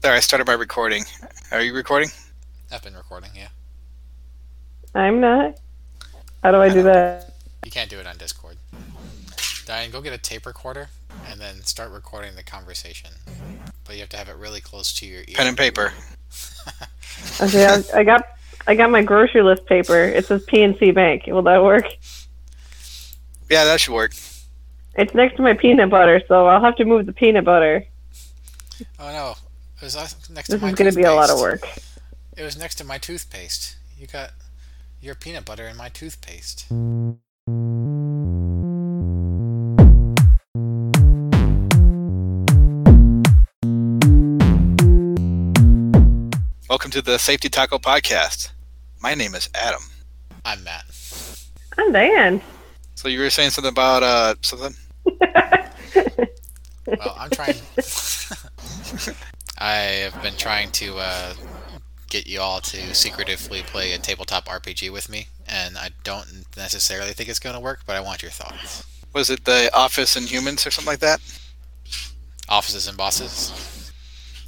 There, I started my recording. Are you recording? I've been recording, yeah. I'm not. How do I do uh, that? You can't do it on Discord. Diane, go get a tape recorder and then start recording the conversation. But you have to have it really close to your ear. Pen and paper. Okay, I, I got I got my grocery list paper. It says PNC Bank. Will that work? Yeah, that should work. It's next to my peanut butter, so I'll have to move the peanut butter. Oh no, it was uh, next This to my is going to be a lot of work. It was next to my toothpaste. You got your peanut butter in my toothpaste. Welcome to the Safety Taco Podcast. My name is Adam. I'm Matt. I'm Dan. So you were saying something about uh something? Well, I'm trying. I have been trying to uh, get you all to secretively play a tabletop RPG with me, and I don't necessarily think it's going to work, but I want your thoughts. Was it the Office and Humans or something like that? Offices and bosses.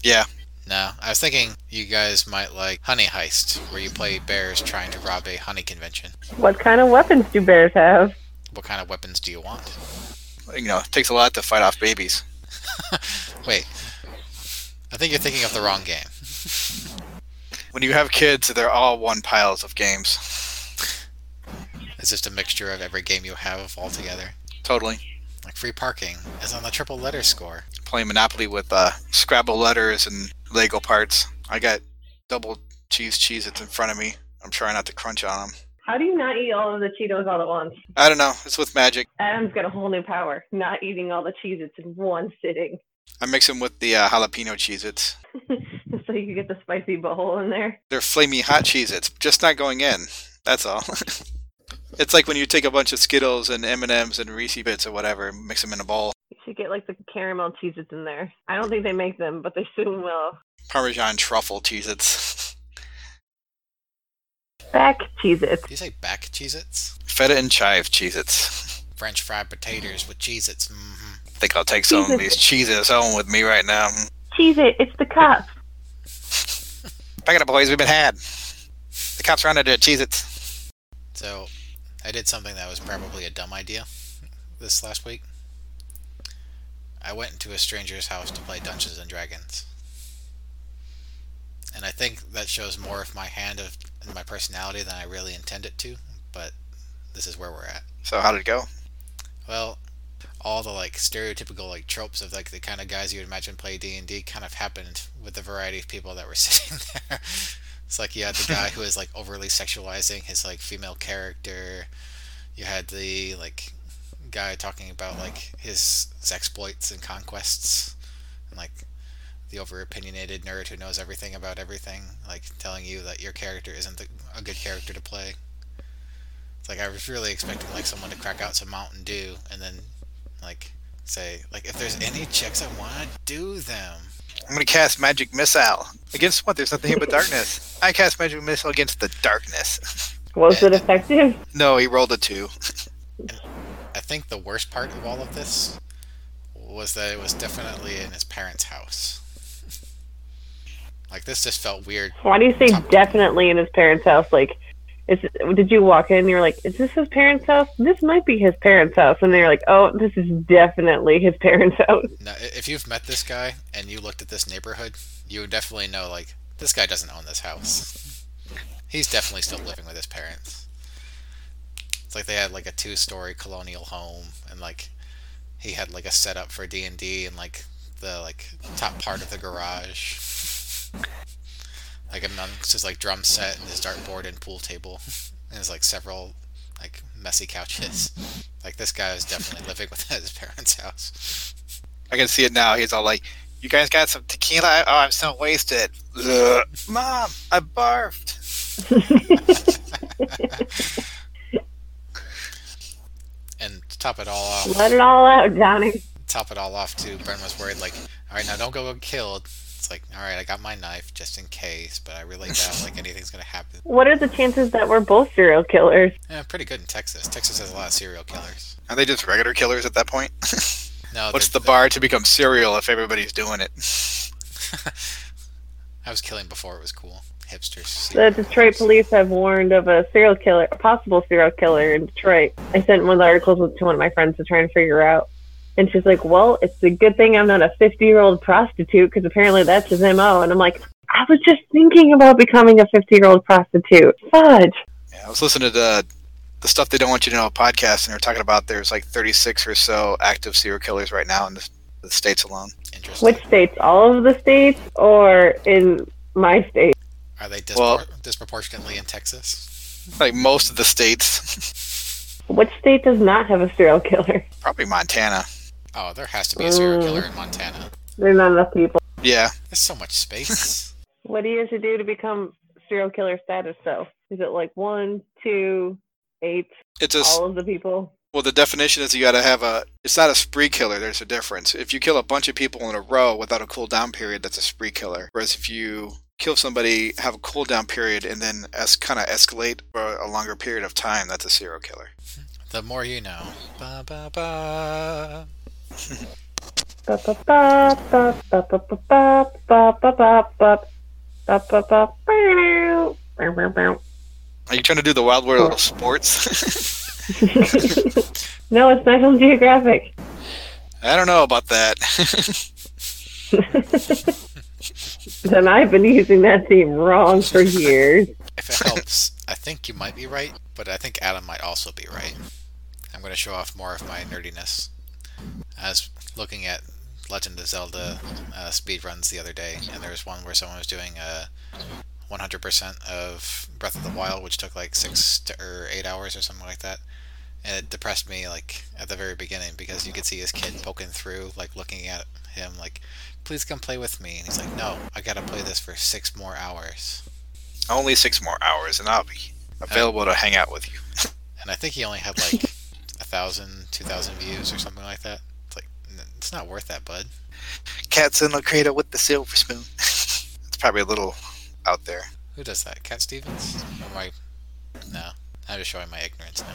Yeah. No, I was thinking you guys might like Honey Heist, where you play bears trying to rob a honey convention. What kind of weapons do bears have? What kind of weapons do you want? You know, it takes a lot to fight off babies. Wait, I think you're thinking of the wrong game. When you have kids, they're all one piles of games. It's just a mixture of every game you have all together. Totally. Like free parking is on the triple letter score. Playing Monopoly with uh, Scrabble letters and Lego parts. I got double cheese Cheez-Its in front of me. I'm trying not to crunch on them. How do you not eat all of the Cheetos all at once? I don't know. It's with magic. Adam's got a whole new power. Not eating all the Cheez-Its in one sitting. I mix them with the uh, jalapeno Cheez-Its. so you can get the spicy bowl in there. They're flamey hot Cheez-Its, just not going in. That's all. it's like when you take a bunch of Skittles and M&Ms and Reese Bits or whatever, and mix them in a bowl. You should get like the caramel Cheez-Its in there. I don't think they make them, but they soon will. Parmesan truffle Cheez-Its. Back Cheez-Its. Do you say back Cheez Its? Feta and chive Cheez-Its. French fried potatoes with Cheez Its. hmm I think I'll take some of these Cheez-Its home with me right now. Cheese it. it's the cup. Back it up, boys. We've been had. The cops are on it at Cheez-Its. So, I did something that was probably a dumb idea this last week. I went into a stranger's house to play Dungeons and Dragons. And I think that shows more of my hand of and my personality than I really intended to, but this is where we're at. So how did it go? Well, all the like stereotypical like tropes of like the kind of guys you would imagine play D and D kind of happened with the variety of people that were sitting there. It's like you had the guy who is like overly sexualizing his like female character. You had the like guy talking about like his exploits and conquests, and like the over opinionated nerd who knows everything about everything, like telling you that your character isn't the, a good character to play. It's like I was really expecting like someone to crack out some Mountain Dew and then like say like if there's any chicks I want to do them. I'm gonna cast Magic Missile. Against what? There's nothing here but darkness. I cast Magic Missile against the darkness. Was it effective? no, he rolled a two. I think the worst part of all of this was that it was definitely in his parents' house. Like this just felt weird. Why do you say definitely in his parents' house? Like, is did you walk in and you're like, is this his parents' house? This might be his parents' house, and then you're like, oh, this is definitely his parents' house. Now, if you've met this guy and you looked at this neighborhood, you would definitely know like this guy doesn't own this house. He's definitely still living with his parents. It's like they had like a two-story colonial home, and like he had like a setup for D and D, and like the like top part of the garage, like amongst his like drum set and his dartboard and pool table, and there's like several like messy couches. Like this guy is definitely living with his parents' house. I can see it now. He's all like, "You guys got some tequila? Oh, I'm so wasted." Ugh. Mom, I barfed. And to top it all off, Let it all out, Johnny. top it all off too. Bren was worried, like, all right, now don't go get killed. It's like, all right, I got my knife just in case, but I really doubt like anything's gonna happen. What are the chances that we're both serial killers? Yeah, pretty good in Texas. Texas has a lot of serial killers. Are they just regular killers at that point? No, What's the bar to become serial if everybody's doing it? I was killing before it was cool. Hipsters. The Detroit police have warned of a serial killer, a possible serial killer in Detroit. I sent one of the articles to one of my friends to try and figure out. And she's like, well, it's a good thing I'm not a 50 year old prostitute because apparently that's his MO. And I'm like, I was just thinking about becoming a 50 year old prostitute. Fudge. Yeah, I was listening to the, the stuff they don't want you to know podcast, and they're talking about there's like 36 or so active serial killers right now in the, the states alone. Interesting. Which states? All of the states or in my state? Are they dispor- Well- disproportionately in Texas? Like most of the states, Which state does not have a serial killer? probably Montana. Oh, there has to be a serial Mm. killer in Montana. There's not enough people. Yeah, There's so much space. What do you have to do to become serial killer status, though? Is it like one, two, eight, it's just all of the people? well, the definition is you got to have a. It's not a spree killer. There's a difference. If you kill a bunch of people in a row without a cooldown period, that's a spree killer. Whereas if you kill somebody, have a cooldown period, and then es- kind of escalate for a longer period of time, that's a serial killer. the more you know. Ba ba ba. Are you trying to do the Wild World of Sports? no, it's National Geographic. I don't know about that. then I've been using that theme wrong for years. If it helps, I think you might be right, but I think Adam might also be right. I'm going to show off more of my nerdiness. I was looking at Legend of Zelda uh, speed runs the other day, and there was one where someone was doing uh, 100% of Breath of the Wild, which took like six to, or eight hours or something like that. And it depressed me like at the very beginning because you could see his kid poking through, like looking at him, like, "Please come play with me." And he's like, "No, I gotta play this for six more hours." Only six more hours, and I'll be available to hang out with you. and I think he only had like a thousand, two thousand views or something like that. It's like it's not worth that, bud. Cats in the cradle with the silver spoon. it's probably a little out there. Who does that? Cat Stevens? Or am I? No, I'm just showing my ignorance now.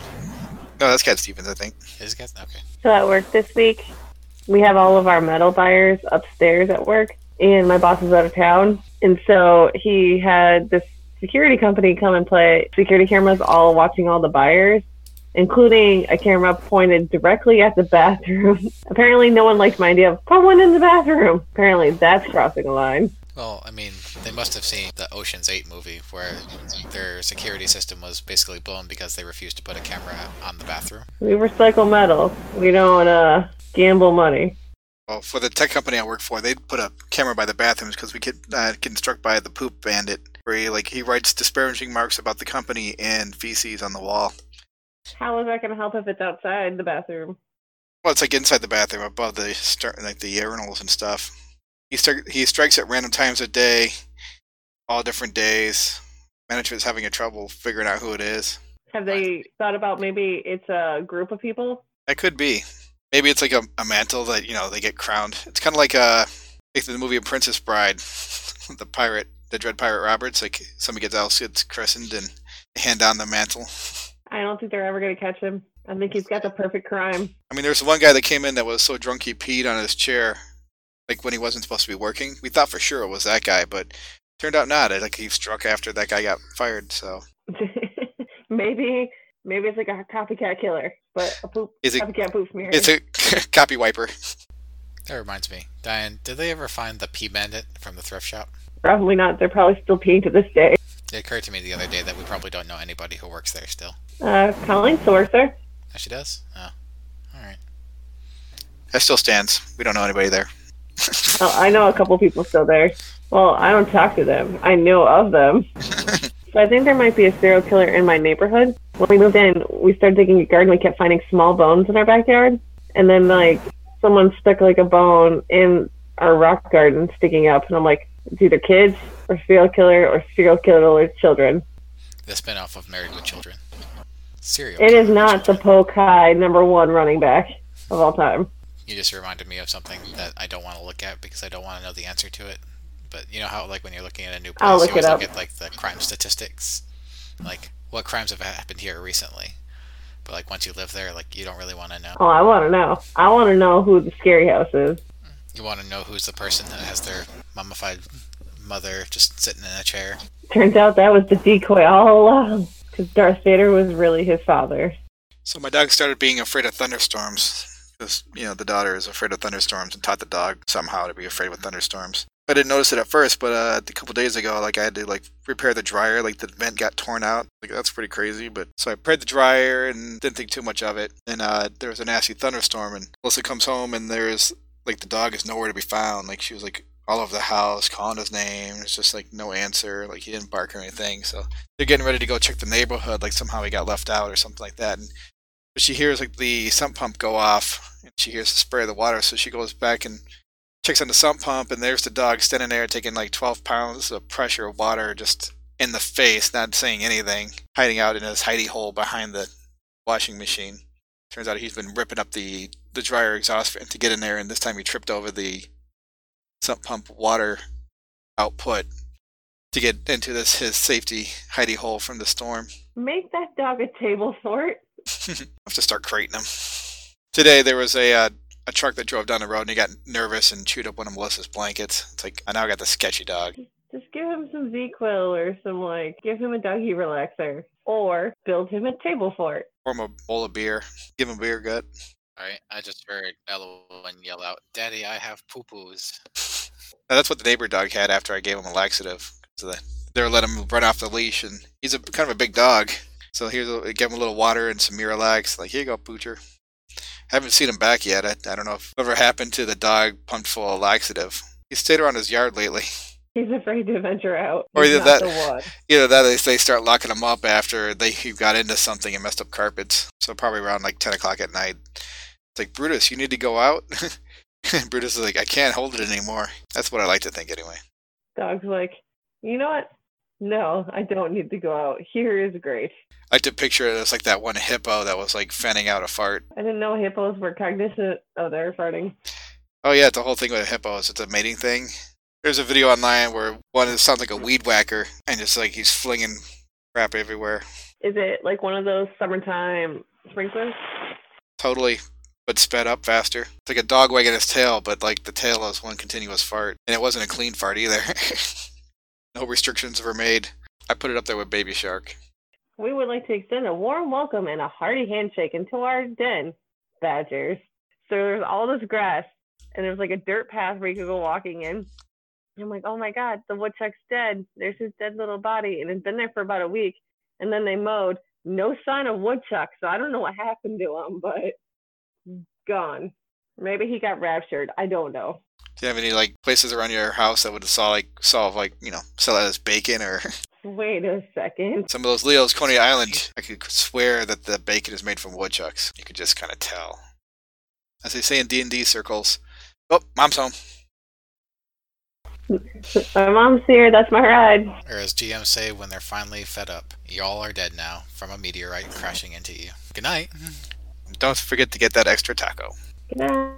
No, that's Cat Stevens, I think. Is Cat? Okay. So at work this week, we have all of our metal buyers upstairs at work, and my boss is out of town, and so he had this security company come and play security cameras, all watching all the buyers, including a camera pointed directly at the bathroom. Apparently, no one liked my idea of put one in the bathroom. Apparently, that's crossing a line. Well, I mean, they must have seen the Ocean's Eight movie where their security system was basically blown because they refused to put a camera on the bathroom. We recycle metal. We don't uh, gamble money. Well, for the tech company I work for, they put a camera by the bathrooms because we get uh, get struck by the poop bandit, where he like he writes disparaging marks about the company and feces on the wall. How is that going to help if it's outside the bathroom? Well, it's like inside the bathroom, above the start, like the urinals and stuff. He stri- he strikes at random times a day, all different days. Management's having a trouble figuring out who it is. Have they thought about maybe it's a group of people? That could be. Maybe it's like a, a mantle that you know they get crowned. It's kind of like uh like the movie Princess Bride, the pirate, the Dread Pirate Roberts. Like somebody gets else gets christened and hand down the mantle. I don't think they're ever going to catch him. I think he's got the perfect crime. I mean, there's one guy that came in that was so drunk he peed on his chair, like when he wasn't supposed to be working. We thought for sure it was that guy, but turned out not. Like he struck after that guy got fired. So maybe maybe it's like a copycat killer, but a poop Is it- copycat poop smear. it's a copy wiper. That reminds me, Diane. Did they ever find the pea bandit from the thrift shop? probably not. They're probably still peeing to this day. It occurred to me the other day that we probably don't know anybody who works there still. Uh, Colleen Sorcer. Oh, she does. Oh, all right. That still stands. We don't know anybody there. Oh, I know a couple people still there. Well, I don't talk to them. I know of them. so I think there might be a serial killer in my neighborhood. When we moved in, we started digging a garden. We kept finding small bones in our backyard, and then like someone stuck like a bone in our rock garden sticking up, and I'm like, it's either kids or serial killer or serial killer children. The spinoff of Married with Children. Serial. It is not the. Polk High number one running back of all time. You just reminded me of something that I don't want to look at because I don't want to know the answer to it. But you know how, like, when you're looking at a new place, I'll look you always look at like the crime statistics, like what crimes have happened here recently. But like once you live there, like you don't really want to know. Oh, I want to know. I want to know who the scary house is. You want to know who's the person that has their mummified mother just sitting in a chair. Turns out that was the decoy all along, because Darth Vader was really his father. So my dog started being afraid of thunderstorms. Because, you know, the daughter is afraid of thunderstorms and taught the dog somehow to be afraid of thunderstorms. I didn't notice it at first, but uh, a couple days ago, like I had to like repair the dryer, like the vent got torn out. Like that's pretty crazy. But so I repaired the dryer and didn't think too much of it. And uh, there was a nasty thunderstorm, and Melissa comes home and there's like the dog is nowhere to be found. Like she was like all over the house, calling his name. It's just like no answer. Like he didn't bark or anything. So they're getting ready to go check the neighborhood. Like somehow he got left out or something like that. And she hears like the sump pump go off, and she hears the spray of the water. So she goes back and checks on the sump pump, and there's the dog standing there taking like 12 pounds of pressure of water just in the face, not saying anything, hiding out in his hidey hole behind the washing machine. Turns out he's been ripping up the the dryer exhaust fan to get in there, and this time he tripped over the sump pump water output to get into this his safety hidey hole from the storm. Make that dog a table sort. I have to start crating him. Today there was a uh, a truck that drove down the road and he got nervous and chewed up one of Melissa's blankets. It's like I now got the sketchy dog. Just give him some ZzzQuil or some like, give him a doggy relaxer, or build him a table fort. Pour him a bowl of beer. Give him a beer gut. Alright, I just heard Elowen yell out, Daddy, I have poo poos. Now, Uh, that's what the neighbor dog had after I gave him a laxative. So they they were him run off the leash, and he's a kind of a big dog. So here's a, give him a little water and some Miralax. Like here you go, Poocher. Haven't seen him back yet. I, I don't know if whatever happened to the dog pumped full of laxative. He stayed around his yard lately. He's afraid to venture out. Or either that- Either that they they start locking him up after they he got into something and messed up carpets. So probably around like 10 o'clock at night. It's like, Brutus, you need to go out? And Brutus is like, I can't hold it anymore. That's what I like to think anyway. Dog's like, you know what? No, I don't need to go out. Here is great. I like to picture it as like that one hippo that was like fanning out a fart. I didn't know hippos were cognizant of their farting. Oh yeah, it's the whole thing with hippos, it's a mating thing. There's a video online where one sounds like a weed whacker and just like he's flinging crap everywhere. Is it like one of those summertime sprinklers? Totally, but sped up faster. It's like a dog wagging its tail, but like the tail is one continuous fart. And it wasn't a clean fart either. no restrictions were made. I put it up there with Baby Shark. We would like to extend a warm welcome and a hearty handshake into our den, badgers. So there's all this grass, and there's like a dirt path where you could go walking in. And I'm like, oh my god, the woodchuck's dead. There's his dead little body, and it's been there for about a week. And then they mowed. No sign of woodchuck, so I don't know what happened to him, but gone. Maybe he got raptured. I don't know. Do you have any like places around your house that would saw like solve like you know sell it as bacon or Wait a second. some of those Leo's Coney Island? I could swear that the bacon is made from woodchucks. You could just kind of tell, as they say in D and D circles. Oh, mom's home. My mom's here. That's my ride. Or as GMs say when they're finally fed up, y'all are dead now from a meteorite crashing into you. Good night. Don't forget to get that extra taco. Good night.